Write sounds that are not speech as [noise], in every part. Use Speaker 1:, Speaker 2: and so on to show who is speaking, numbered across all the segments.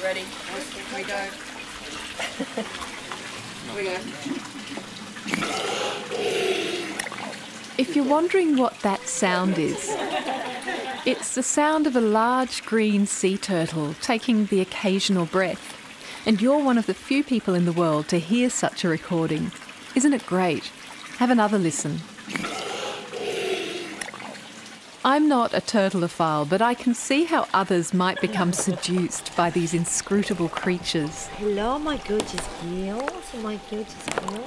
Speaker 1: Ready? Here we go. Here we go.
Speaker 2: If you're wondering what that sound is, it's the sound of a large green sea turtle taking the occasional breath. And you're one of the few people in the world to hear such a recording. Isn't it great? Have another listen. I'm not a turtleophile, but I can see how others might become seduced by these inscrutable creatures.
Speaker 3: Hello, my gorgeous girls. My gorgeous girl.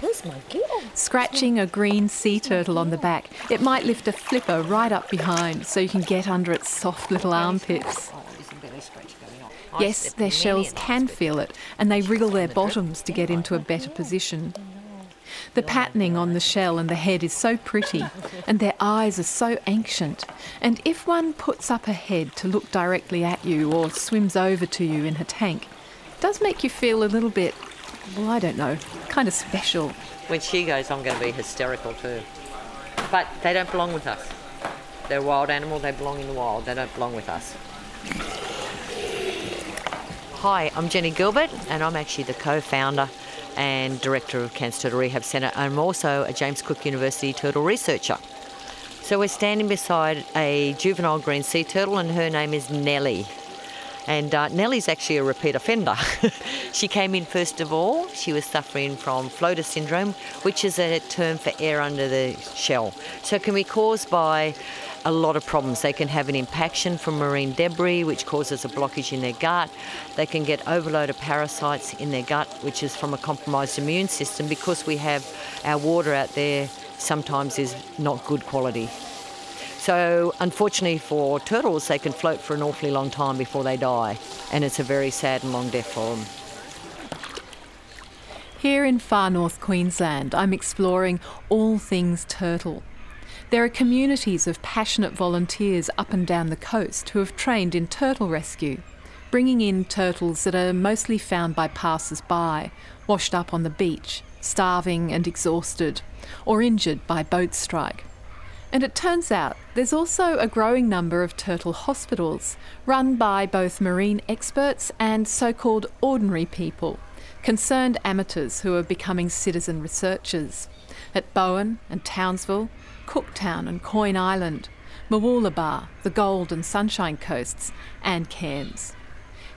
Speaker 3: Who's my girl?
Speaker 2: Scratching a green sea turtle on the back, it might lift a flipper right up behind so you can get under its soft little armpits.
Speaker 3: There's a belly scratch going on.
Speaker 2: Yes, their shells can feel it, and they wriggle their bottoms to get into a better position. The patterning on the shell and the head is so pretty, and their eyes are so ancient. And if one puts up a head to look directly at you or swims over to you in her tank, it does make you feel a little bit, well, I don't know, kind of special.
Speaker 4: When she goes, I'm going to be hysterical too. But they don't belong with us. They're a wild animal, they belong in the wild, they don't belong with us. Hi, I'm Jenny Gilbert, and I'm actually the co founder and director of Cairns Turtle Rehab Centre. I'm also a James Cook University turtle researcher. So we're standing beside a juvenile green sea turtle, and her name is Nellie. And uh, Nellie's actually a repeat offender. [laughs] she came in first of all. She was suffering from floater syndrome, which is a term for air under the shell. So it can be caused by a lot of problems. They can have an impaction from marine debris, which causes a blockage in their gut. They can get overload of parasites in their gut, which is from a compromised immune system because we have our water out there sometimes is not good quality. So, unfortunately for turtles, they can float for an awfully long time before they die, and it's a very sad and long death for them.
Speaker 2: Here in far north Queensland, I'm exploring all things turtle. There are communities of passionate volunteers up and down the coast who have trained in turtle rescue, bringing in turtles that are mostly found by passers by, washed up on the beach, starving and exhausted, or injured by boat strike. And it turns out there's also a growing number of turtle hospitals run by both marine experts and so called ordinary people, concerned amateurs who are becoming citizen researchers. At Bowen and Townsville, Cooktown and Quoin Island, Mooloolaba, the Gold and Sunshine Coasts, and Cairns.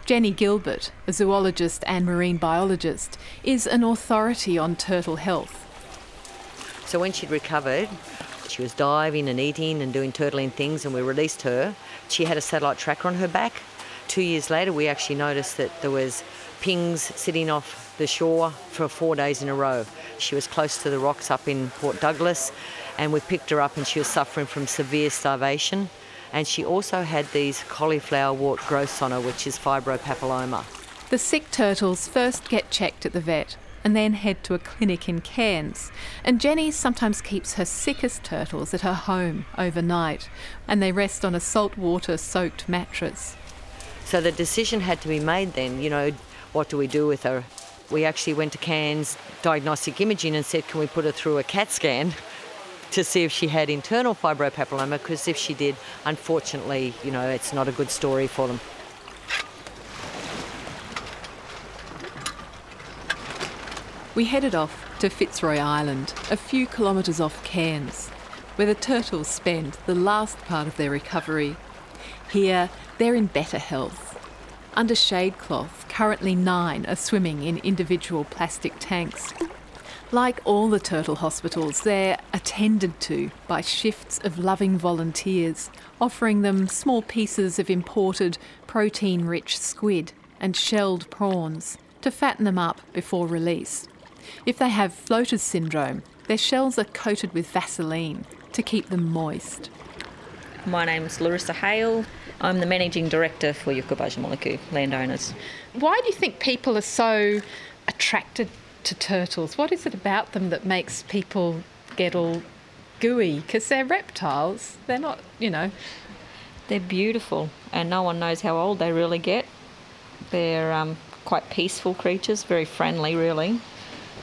Speaker 2: Jenny Gilbert, a zoologist and marine biologist, is an authority on turtle health.
Speaker 4: So when she'd recovered, she was diving and eating and doing turtling things, and we released her. She had a satellite tracker on her back. Two years later, we actually noticed that there was pings sitting off the shore for four days in a row. She was close to the rocks up in Port Douglas, and we picked her up, and she was suffering from severe starvation. And she also had these cauliflower wart growths on her, which is fibropapilloma.
Speaker 2: The sick turtles first get checked at the vet and then head to a clinic in Cairns. And Jenny sometimes keeps her sickest turtles at her home overnight, and they rest on a saltwater soaked mattress.
Speaker 4: So the decision had to be made then, you know, what do we do with her? We actually went to Cairns Diagnostic Imaging and said, can we put her through a CAT scan [laughs] to see if she had internal fibropapilloma? Because if she did, unfortunately, you know, it's not a good story for them.
Speaker 2: We headed off to Fitzroy Island, a few kilometres off Cairns, where the turtles spend the last part of their recovery. Here, they're in better health. Under shade cloth, currently nine are swimming in individual plastic tanks. Like all the turtle hospitals, they're attended to by shifts of loving volunteers, offering them small pieces of imported protein rich squid and shelled prawns to fatten them up before release. If they have floaters syndrome, their shells are coated with Vaseline to keep them moist.
Speaker 5: My name's Larissa Hale. I'm the managing director for Yuku Baja Muliku landowners.
Speaker 2: Why do you think people are so attracted to turtles? What is it about them that makes people get all gooey? Because they're reptiles. They're not, you know.
Speaker 5: They're beautiful, and no one knows how old they really get. They're um, quite peaceful creatures, very friendly, really,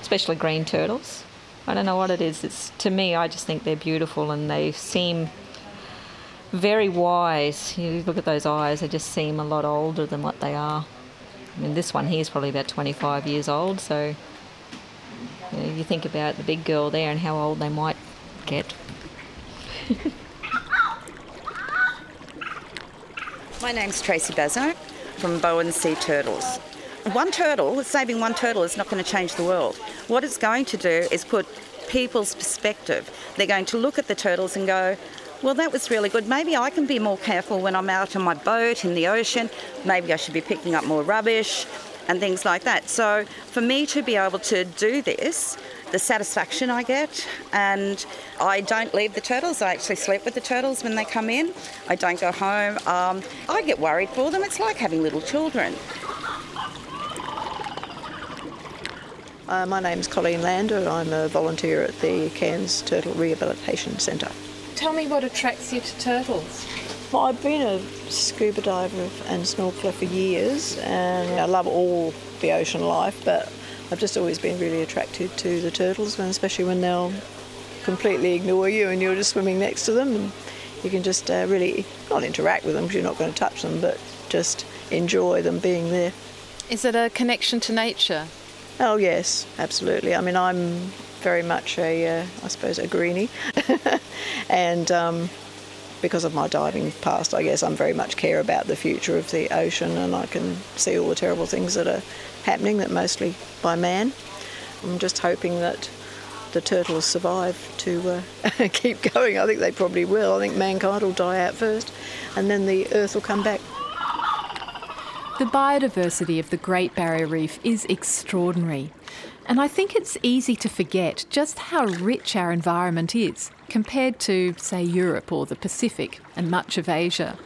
Speaker 5: especially green turtles. I don't know what it is. It's to me, I just think they're beautiful, and they seem very wise. You look at those eyes; they just seem a lot older than what they are. I mean, this one here is probably about 25 years old, so you, know, you think about the big girl there and how old they might get. [laughs]
Speaker 1: My name's Tracy Bazo from Bowen Sea Turtles. One turtle, saving one turtle is not going to change the world. What it's going to do is put people's perspective. They're going to look at the turtles and go, well, that was really good. Maybe I can be more careful when I'm out on my boat in the ocean. Maybe I should be picking up more rubbish and things like that. So, for me to be able to do this, the satisfaction I get, and I don't leave the turtles. I actually sleep with the turtles when they come in. I don't go home. Um, I get worried for them. It's like having little children.
Speaker 6: Uh, my name's Colleen Lander. I'm a volunteer at the Cairns Turtle Rehabilitation Centre.
Speaker 2: Tell me what attracts you to turtles.
Speaker 6: Well, I've been a scuba diver and snorkeler for years, and I love all the ocean life, but I've just always been really attracted to the turtles, and especially when they'll completely ignore you and you're just swimming next to them. And you can just uh, really not interact with them because you're not going to touch them, but just enjoy them being there.
Speaker 2: Is it a connection to nature?
Speaker 6: Oh yes, absolutely. I mean, I'm very much a, uh, I suppose, a greenie, [laughs] and um, because of my diving past, I guess I'm very much care about the future of the ocean, and I can see all the terrible things that are happening, that mostly by man. I'm just hoping that the turtles survive to uh, [laughs] keep going. I think they probably will. I think mankind will die out first, and then the Earth will come back.
Speaker 2: The biodiversity of the Great Barrier Reef is extraordinary. And I think it's easy to forget just how rich our environment is compared to, say, Europe or the Pacific and much of Asia.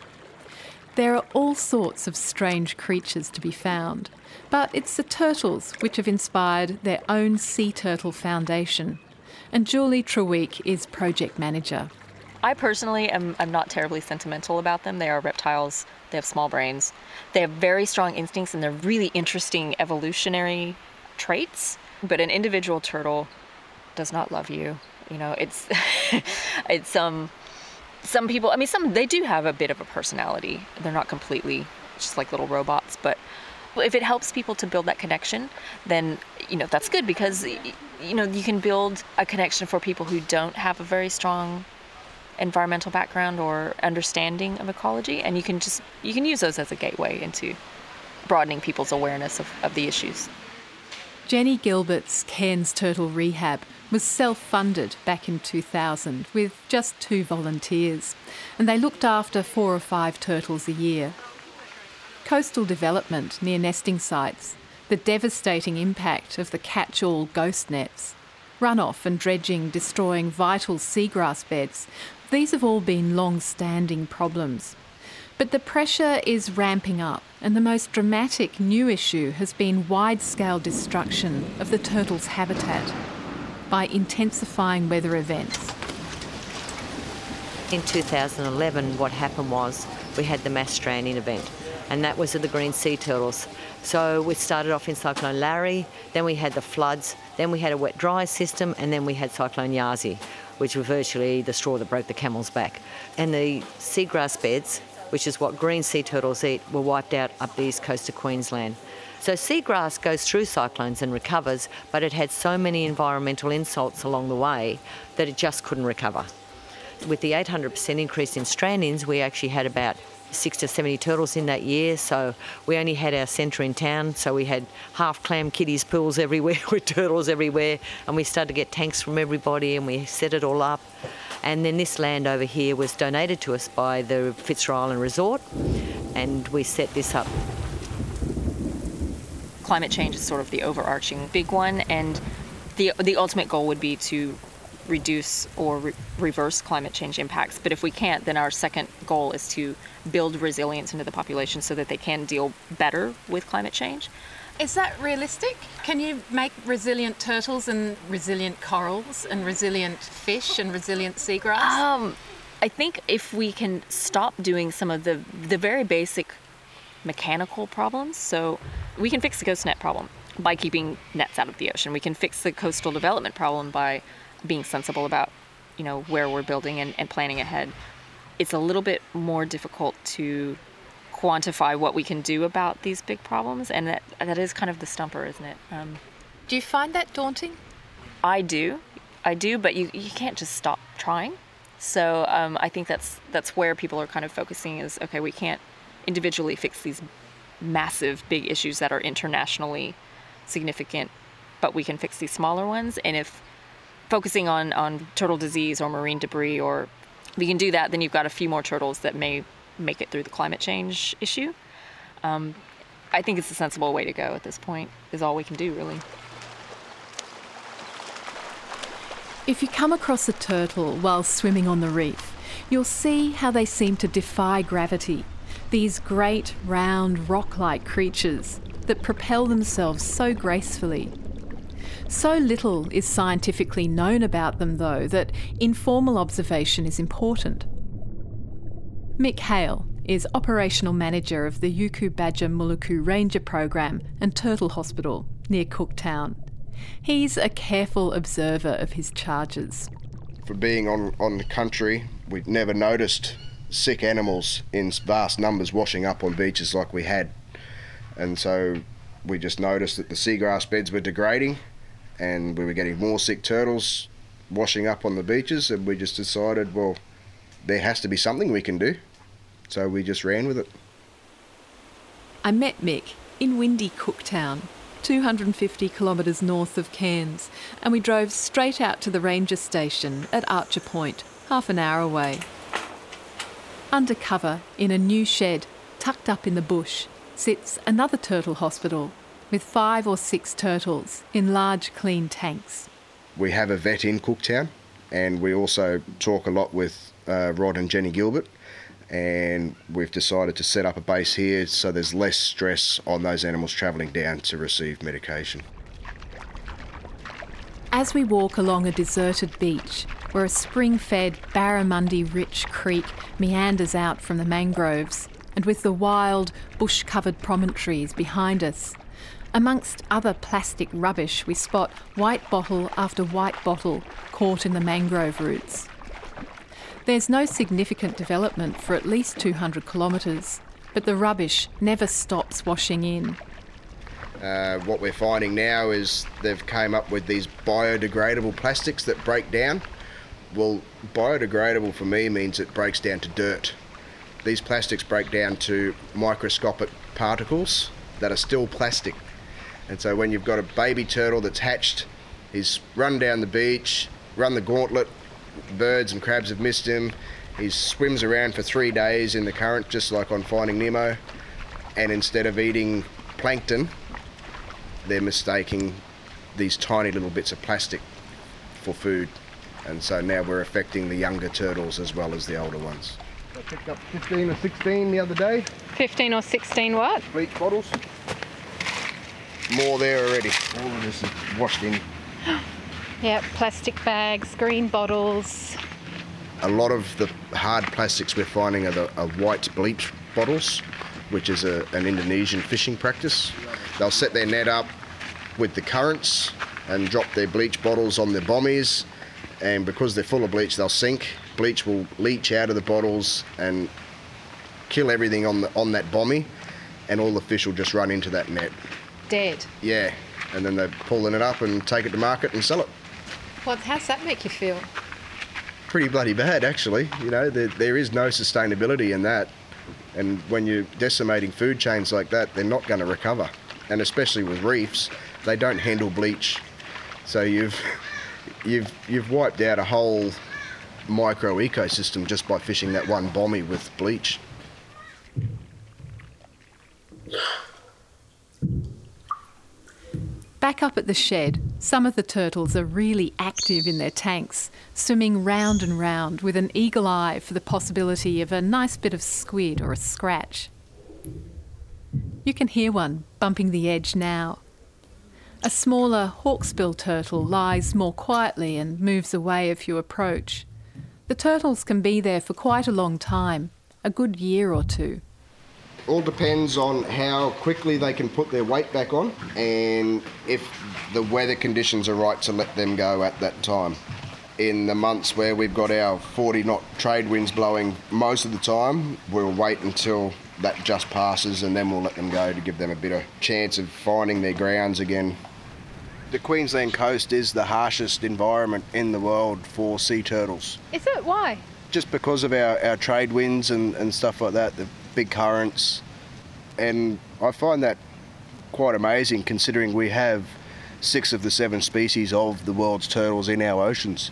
Speaker 2: There are all sorts of strange creatures to be found, but it's the turtles which have inspired their own Sea Turtle Foundation. And Julie Treweek is project manager.
Speaker 7: I personally am I'm not terribly sentimental about them. They are reptiles. They have small brains. They have very strong instincts and they're really interesting evolutionary traits. But an individual turtle does not love you. You know, it's [laughs] it's um some people I mean some they do have a bit of a personality. They're not completely just like little robots, but if it helps people to build that connection, then you know that's good because you know you can build a connection for people who don't have a very strong environmental background or understanding of ecology and you can just you can use those as a gateway into broadening people's awareness of, of the issues.
Speaker 2: Jenny Gilbert's Cairns Turtle Rehab was self funded back in 2000 with just two volunteers, and they looked after four or five turtles a year. Coastal development near nesting sites, the devastating impact of the catch all ghost nets, runoff and dredging destroying vital seagrass beds, these have all been long standing problems. But the pressure is ramping up, and the most dramatic new issue has been wide scale destruction of the turtle's habitat by intensifying weather events.
Speaker 4: In 2011, what happened was we had the mass stranding event, and that was of the green sea turtles. So we started off in Cyclone Larry, then we had the floods, then we had a wet dry system, and then we had Cyclone Yasi, which was virtually the straw that broke the camel's back. And the seagrass beds, which is what green sea turtles eat, were wiped out up the east coast of Queensland. So seagrass goes through cyclones and recovers, but it had so many environmental insults along the way that it just couldn't recover. With the 800% increase in strandings, we actually had about six to 70 turtles in that year. So we only had our centre in town, so we had half clam kiddies pools everywhere [laughs] with turtles everywhere, and we started to get tanks from everybody, and we set it all up. And then this land over here was donated to us by the Fitzroy Island Resort, and we set this up.
Speaker 7: Climate change is sort of the overarching big one, and the the ultimate goal would be to reduce or re- reverse climate change impacts. But if we can't, then our second goal is to build resilience into the population so that they can deal better with climate change.
Speaker 2: Is that realistic? Can you make resilient turtles and resilient corals and resilient fish and resilient seagrass?
Speaker 7: Um, I think if we can stop doing some of the the very basic mechanical problems, so we can fix the ghost net problem by keeping nets out of the ocean. We can fix the coastal development problem by being sensible about, you know, where we're building and, and planning ahead. it's a little bit more difficult to quantify what we can do about these big problems, and that that is kind of the stumper, isn't it? Um,
Speaker 2: Do you find that daunting?
Speaker 7: I do, I do, but you, you can't just stop trying. So um, I think that's that's where people are kind of focusing is okay, we can't individually fix these massive big issues that are internationally significant, but we can fix these smaller ones. And if focusing on on turtle disease or marine debris, or we can do that, then you've got a few more turtles that may make it through the climate change issue. Um, I think it's a sensible way to go at this point. Is all we can do really.
Speaker 2: If you come across a turtle while swimming on the reef, you'll see how they seem to defy gravity. These great, round, rock like creatures that propel themselves so gracefully. So little is scientifically known about them, though, that informal observation is important. Mick Hale is operational manager of the Yuku Baja Muliku Ranger Program and Turtle Hospital near Cooktown. He's a careful observer of his charges.
Speaker 8: For being on, on the country, we'd never noticed sick animals in vast numbers washing up on beaches like we had. And so we just noticed that the seagrass beds were degrading and we were getting more sick turtles washing up on the beaches. And we just decided, well, there has to be something we can do. So we just ran with it.
Speaker 2: I met Mick in windy Cooktown, 250 kilometres north of Cairns, and we drove straight out to the ranger station at Archer Point, half an hour away. Undercover, in a new shed, tucked up in the bush, sits another turtle hospital with five or six turtles in large clean tanks.
Speaker 8: We have a vet in Cooktown and we also talk a lot with uh, Rod and Jenny Gilbert and we've decided to set up a base here so there's less stress on those animals travelling down to receive medication.
Speaker 2: As we walk along a deserted beach where a spring fed barramundi rich creek meanders out from the mangroves, and with the wild, bush covered promontories behind us, amongst other plastic rubbish, we spot white bottle after white bottle caught in the mangrove roots. There's no significant development for at least 200 kilometres, but the rubbish never stops washing in.
Speaker 8: Uh, what we're finding now is they've came up with these biodegradable plastics that break down. Well, biodegradable for me means it breaks down to dirt. These plastics break down to microscopic particles that are still plastic. And so when you've got a baby turtle that's hatched, he's run down the beach, run the gauntlet, birds and crabs have missed him. He swims around for three days in the current, just like on Finding Nemo. And instead of eating plankton, they're mistaking these tiny little bits of plastic for food. And so now we're affecting the younger turtles as well as the older ones. I picked up 15 or 16 the other day,
Speaker 2: 15 or 16 what?
Speaker 8: bleach bottles. More there already. All of this is washed in.
Speaker 2: Yep, plastic bags, green bottles.
Speaker 8: A lot of the hard plastics we're finding are the are white bleach bottles, which is a, an Indonesian fishing practice. They'll set their net up with the currents and drop their bleach bottles on their bommies, and because they're full of bleach, they'll sink. Bleach will leach out of the bottles and kill everything on the on that bommy, and all the fish will just run into that net.
Speaker 2: Dead.
Speaker 8: Yeah, and then they're pulling it up and take it to market and sell it.
Speaker 2: Well, how's that make you feel?
Speaker 8: pretty bloody bad, actually. You know, there, there is no sustainability in that. And when you're decimating food chains like that, they're not going to recover. And especially with reefs, they don't handle bleach. So you've, [laughs] you've, you've wiped out a whole micro ecosystem just by fishing that one bommy with bleach.
Speaker 2: Back up at the shed, some of the turtles are really active in their tanks, swimming round and round with an eagle eye for the possibility of a nice bit of squid or a scratch. You can hear one bumping the edge now. A smaller hawksbill turtle lies more quietly and moves away if you approach. The turtles can be there for quite a long time, a good year or two.
Speaker 8: All depends on how quickly they can put their weight back on and if the weather conditions are right to let them go at that time. in the months where we've got our 40 knot trade winds blowing most of the time, we'll wait until that just passes and then we'll let them go to give them a bit of chance of finding their grounds again. The Queensland coast is the harshest environment in the world for sea turtles.
Speaker 2: Is it? Why?
Speaker 8: Just because of our, our trade winds and, and stuff like that, the big currents. And I find that quite amazing considering we have six of the seven species of the world's turtles in our oceans.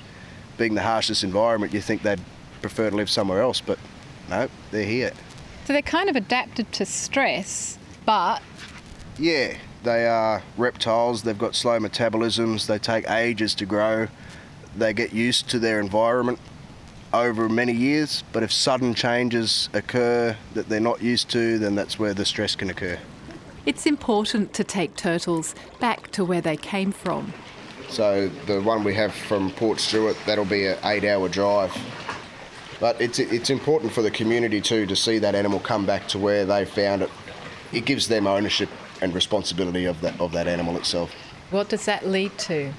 Speaker 8: Being the harshest environment, you think they'd prefer to live somewhere else, but no, they're here.
Speaker 2: So they're kind of adapted to stress, but
Speaker 8: Yeah, they are reptiles, they've got slow metabolisms, they take ages to grow, they get used to their environment over many years, but if sudden changes occur that they're not used to, then that's where the stress can occur.
Speaker 2: it's important to take turtles back to where they came from.
Speaker 8: So the one we have from Port Stewart, that'll be an eight-hour drive. But it's it's important for the community too to see that animal come back to where they found it. It gives them ownership and responsibility of that of that animal itself.
Speaker 2: What does that lead to?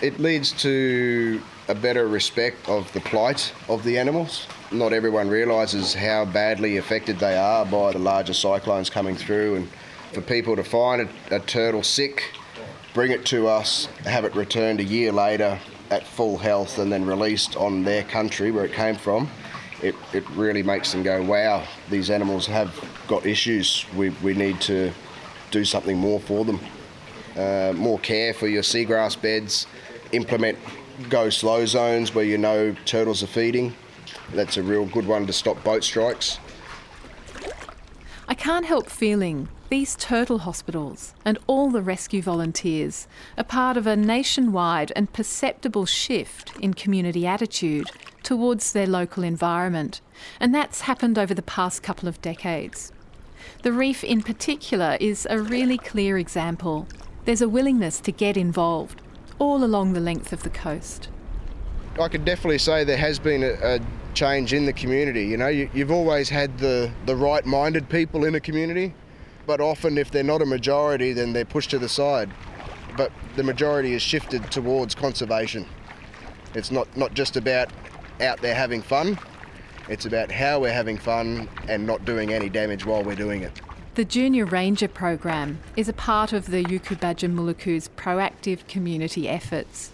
Speaker 8: It leads to a better respect of the plight of the animals. Not everyone realises how badly affected they are by the larger cyclones coming through, and for people to find a, a turtle sick, bring it to us, have it returned a year later at full health, and then released on their country where it came from, it, it really makes them go, wow, these animals have got issues. We, we need to do something more for them uh, more care for your seagrass beds, implement go slow zones where you know turtles are feeding. That's a real good one to stop boat strikes.
Speaker 2: I can't help feeling these turtle hospitals and all the rescue volunteers are part of a nationwide and perceptible shift in community attitude towards their local environment, and that's happened over the past couple of decades. The reef, in particular, is a really clear example. There's a willingness to get involved all along the length of the coast.
Speaker 8: I could definitely say there has been a, a change in the community. You know, you, you've always had the, the right minded people in a community, but often if they're not a majority, then they're pushed to the side. But the majority is shifted towards conservation. It's not, not just about out there having fun, it's about how we're having fun and not doing any damage while we're doing it.
Speaker 2: The Junior Ranger program is a part of the Yuku Baja Muliku's proactive community efforts.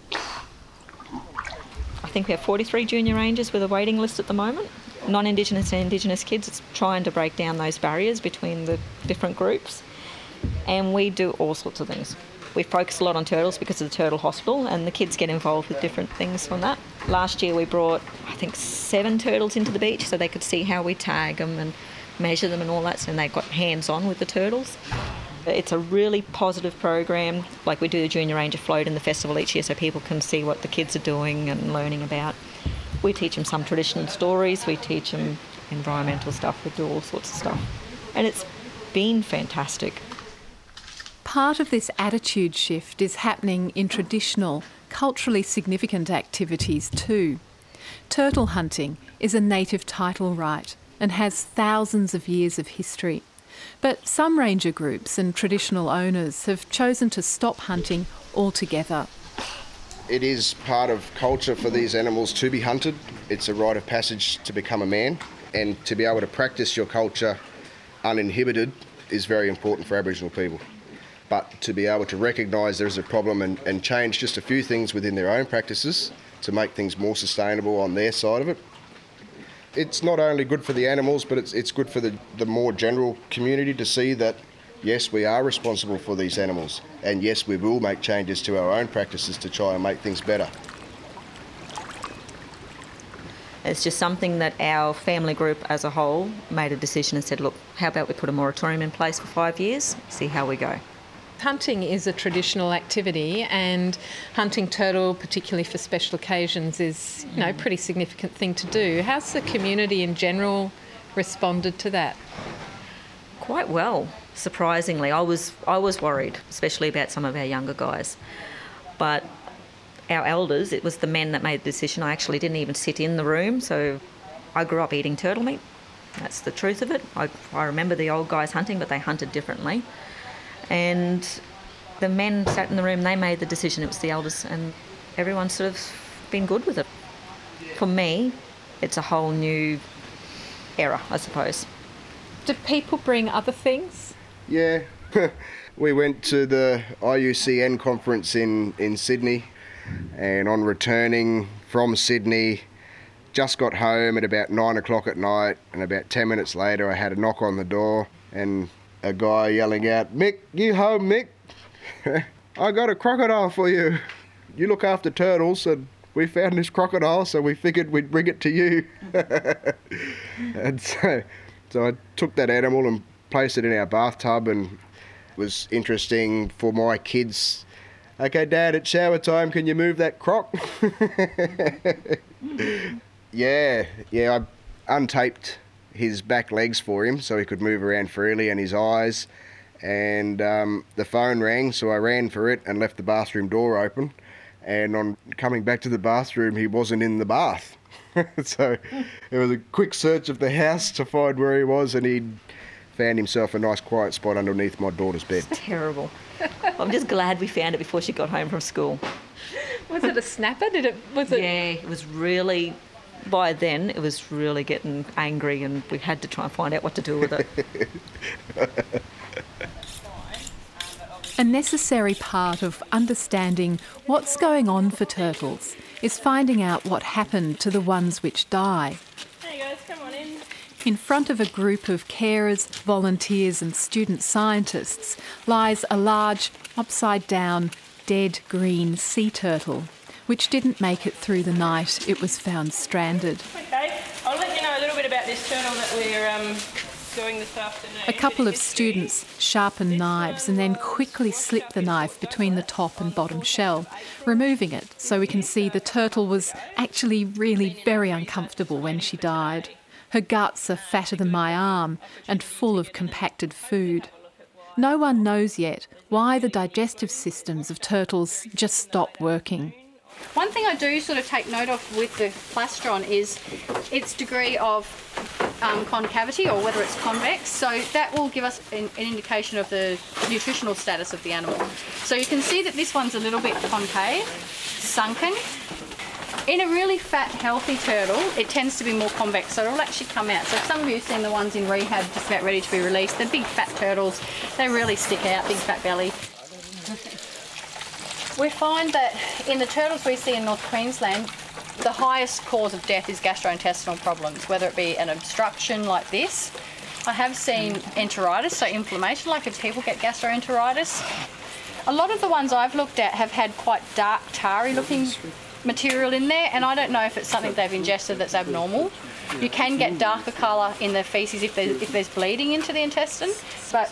Speaker 5: I think we have 43 junior rangers with a waiting list at the moment. Non Indigenous and Indigenous kids, it's trying to break down those barriers between the different groups. And we do all sorts of things. We focus a lot on turtles because of the Turtle Hospital, and the kids get involved with different things from that. Last year, we brought, I think, seven turtles into the beach so they could see how we tag them and measure them and all that, so they got hands on with the turtles. It's a really positive program. Like we do the Junior Ranger float in the festival each year so people can see what the kids are doing and learning about. We teach them some traditional stories, we teach them environmental stuff, we do all sorts of stuff. And it's been fantastic.
Speaker 2: Part of this attitude shift is happening in traditional, culturally significant activities too. Turtle hunting is a native title right and has thousands of years of history. But some ranger groups and traditional owners have chosen to stop hunting altogether.
Speaker 8: It is part of culture for these animals to be hunted. It's a rite of passage to become a man, and to be able to practice your culture uninhibited is very important for Aboriginal people. But to be able to recognise there's a problem and, and change just a few things within their own practices to make things more sustainable on their side of it, it's not only good for the animals, but it's, it's good for the, the more general community to see that yes, we are responsible for these animals, and yes, we will make changes to our own practices to try and make things better.
Speaker 5: It's just something that our family group as a whole made a decision and said, look, how about we put a moratorium in place for five years, see how we go.
Speaker 2: Hunting is a traditional activity, and hunting turtle, particularly for special occasions, is you know a pretty significant thing to do. How's the community in general responded to that?
Speaker 5: Quite well, surprisingly. I was I was worried, especially about some of our younger guys. But our elders, it was the men that made the decision. I actually didn't even sit in the room, so I grew up eating turtle meat. That's the truth of it. I, I remember the old guys hunting, but they hunted differently. And the men sat in the room, they made the decision. It was the elders, and everyone's sort of been good with it. for me, it's a whole new era, I suppose.
Speaker 2: Do people bring other things?
Speaker 8: Yeah, [laughs] we went to the IUCN conference in, in Sydney, and on returning from Sydney, just got home at about nine o'clock at night, and about 10 minutes later, I had a knock on the door, and a guy yelling out, Mick, you home, Mick? [laughs] I got a crocodile for you. You look after turtles, and we found this crocodile, so we figured we'd bring it to you. [laughs] and so, so I took that animal and placed it in our bathtub, and it was interesting for my kids. Okay, Dad, it's shower time. Can you move that croc? [laughs] yeah, yeah. I untaped his back legs for him so he could move around freely and his eyes. And um, the phone rang, so I ran for it and left the bathroom door open. And on coming back to the bathroom, he wasn't in the bath. [laughs] so it was a quick search of the house to find where he was, and he'd found himself a nice quiet spot underneath my daughter's bed.
Speaker 5: Terrible. [laughs] I'm just glad we found it before she got home from school.
Speaker 2: Was it a snapper? Did it? Was it?
Speaker 5: Yeah, it was really. By then, it was really getting angry, and we had to try and find out what to do with it.
Speaker 2: A necessary part of understanding what's going on for turtles is finding out what happened to the ones which die.
Speaker 9: Hey guys, come on in.
Speaker 2: In front of a group of carers, volunteers, and student scientists lies a large, upside down, dead green sea turtle, which didn't make it through the night it was found stranded.
Speaker 9: Okay, I'll let you know a little bit about this turtle that we're um, doing this afternoon.
Speaker 2: A couple of students sharpen knives and then quickly slip the knife between the top and bottom shell, removing it so we can see the turtle was actually really very uncomfortable when she died. Her guts are fatter than my arm and full of compacted food. No one knows yet why the digestive systems of turtles just stop working.
Speaker 10: One thing I do sort of take note of with the plastron is its degree of um, concavity or whether it's convex. So that will give us an, an indication of the nutritional status of the animal. So you can see that this one's a little bit concave, sunken. In a really fat, healthy turtle, it tends to be more convex, so it'll actually come out. So some of you have seen the ones in rehab just about ready to be released. They're big fat turtles. They really stick out, big fat belly. We find that in the turtles we see in North Queensland, the highest cause of death is gastrointestinal problems, whether it be an obstruction like this. I have seen enteritis, so inflammation, like if people get gastroenteritis. A lot of the ones I've looked at have had quite dark, tarry looking material in there, and I don't know if it's something they've ingested that's abnormal. You can get darker colour in the faeces if there's, if there's bleeding into the intestine, but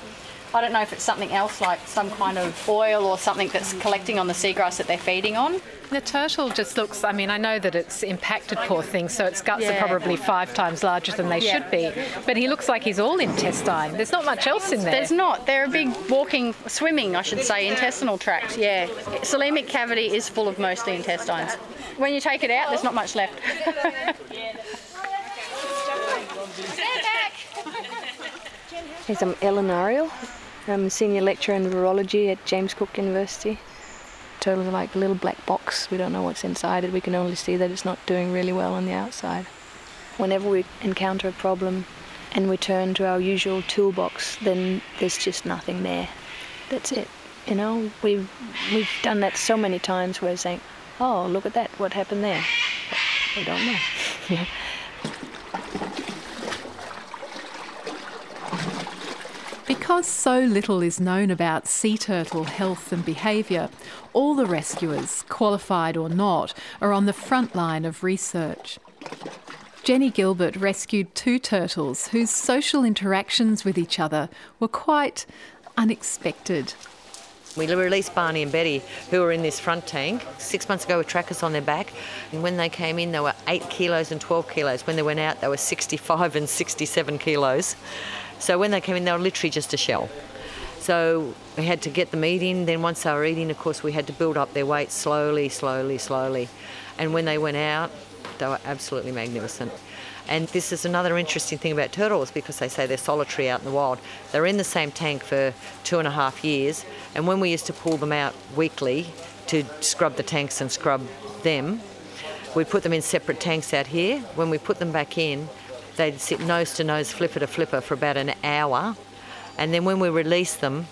Speaker 10: I don't know if it's something else like some kind of oil or something that's collecting on the seagrass that they're feeding on.
Speaker 11: The turtle just looks, I mean, I know that it's impacted, poor thing, so its guts
Speaker 10: Yeah.
Speaker 11: are probably five times larger than they
Speaker 10: Yeah.
Speaker 11: should be. But he looks like he's all intestine. There's not much else in there.
Speaker 10: There's not. They're a big walking, swimming, I should say, intestinal tract. Yeah. Coelomic cavity is full of mostly intestines. When you take it out, there's not much left.
Speaker 6: Yes, I'm Ellen Ariel. I'm a senior lecturer in virology at James Cook University. Are like a little black box. We don't know what's inside it. We can only see that it's not doing really well on the outside. Whenever we encounter a problem and we turn to our usual toolbox, then there's just nothing there. That's it. You know, we've we've done that so many times. We're saying, "Oh, look at that! What happened there?" We don't know. [laughs] Yeah.
Speaker 2: Because so little is known about sea turtle health and behaviour, all the rescuers, qualified or not, are on the front line of research. Jenny Gilbert rescued two turtles whose social interactions with each other were quite unexpected.
Speaker 4: We released Barney and Betty, who were in this front tank six months ago with trackers on their back. And when they came in, they were 8 kilos and 12 kilos. When they went out, they were 65 and 67 kilos. So when they came in, they were literally just a shell. So we had to get them eating. Then once they were eating, of course, we had to build up their weight slowly, slowly, slowly. And when they went out, they were absolutely magnificent. And this is another interesting thing about turtles because they say they're solitary out in the wild. They're in the same tank for two and a half years, and when we used to pull them out weekly to scrub the tanks and scrub them, We put them in separate tanks out here. When we put them back in, they'd sit nose to nose, flipper to flipper for about an hour. And then when we released them,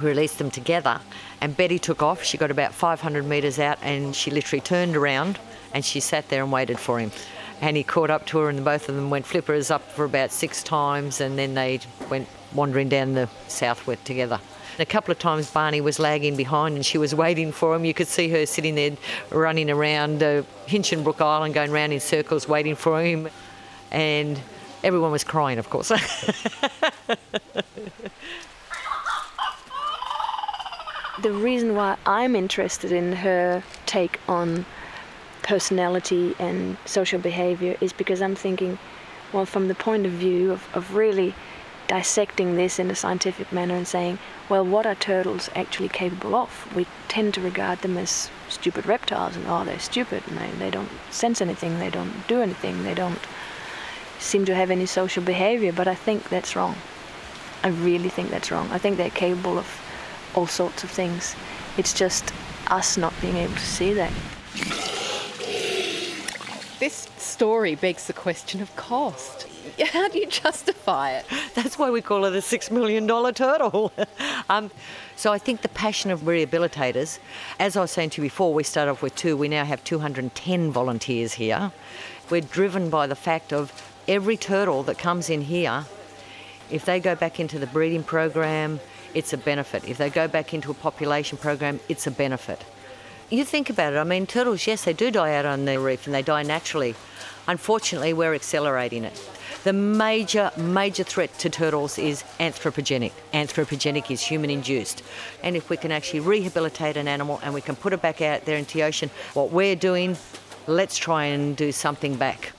Speaker 4: we released them together. And Betty took off. She got about 500 metres out and she literally turned around and she sat there and waited for him. And he caught up to her, and both of them went flippers up for about six times, and then they went wandering down the southwest together. A couple of times Barney was lagging behind and she was waiting for him. You could see her sitting there running around uh, Hinchinbrook Island, going round in circles, waiting for him. And everyone was crying, of course. [laughs]
Speaker 6: the reason why I'm interested in her take on personality and social behavior is because I'm thinking, well, from the point of view of, of really dissecting this in a scientific manner and saying, well, what are turtles actually capable of? We tend to regard them as stupid reptiles and, oh, they're stupid and they, they don't sense anything, they don't do anything, they don't seem to have any social behavior, but I think that's wrong. I really think that's wrong. I think they're capable of all sorts of things. It's just us not being able to see that.
Speaker 2: This story begs the question of cost. [laughs] How do you justify it?
Speaker 4: That's why we call it a six million dollar turtle. [laughs] um, so I think the passion of rehabilitators, as I was saying to you before, we started off with two. We now have 210 volunteers here. We're driven by the fact of every turtle that comes in here. If they go back into the breeding program, it's a benefit. If they go back into a population program, it's a benefit. You think about it, I mean, turtles, yes, they do die out on the reef and they die naturally. Unfortunately, we're accelerating it. The major, major threat to turtles is anthropogenic. Anthropogenic is human induced. And if we can actually rehabilitate an animal and we can put it back out there into the ocean, what we're doing, let's try and do something back.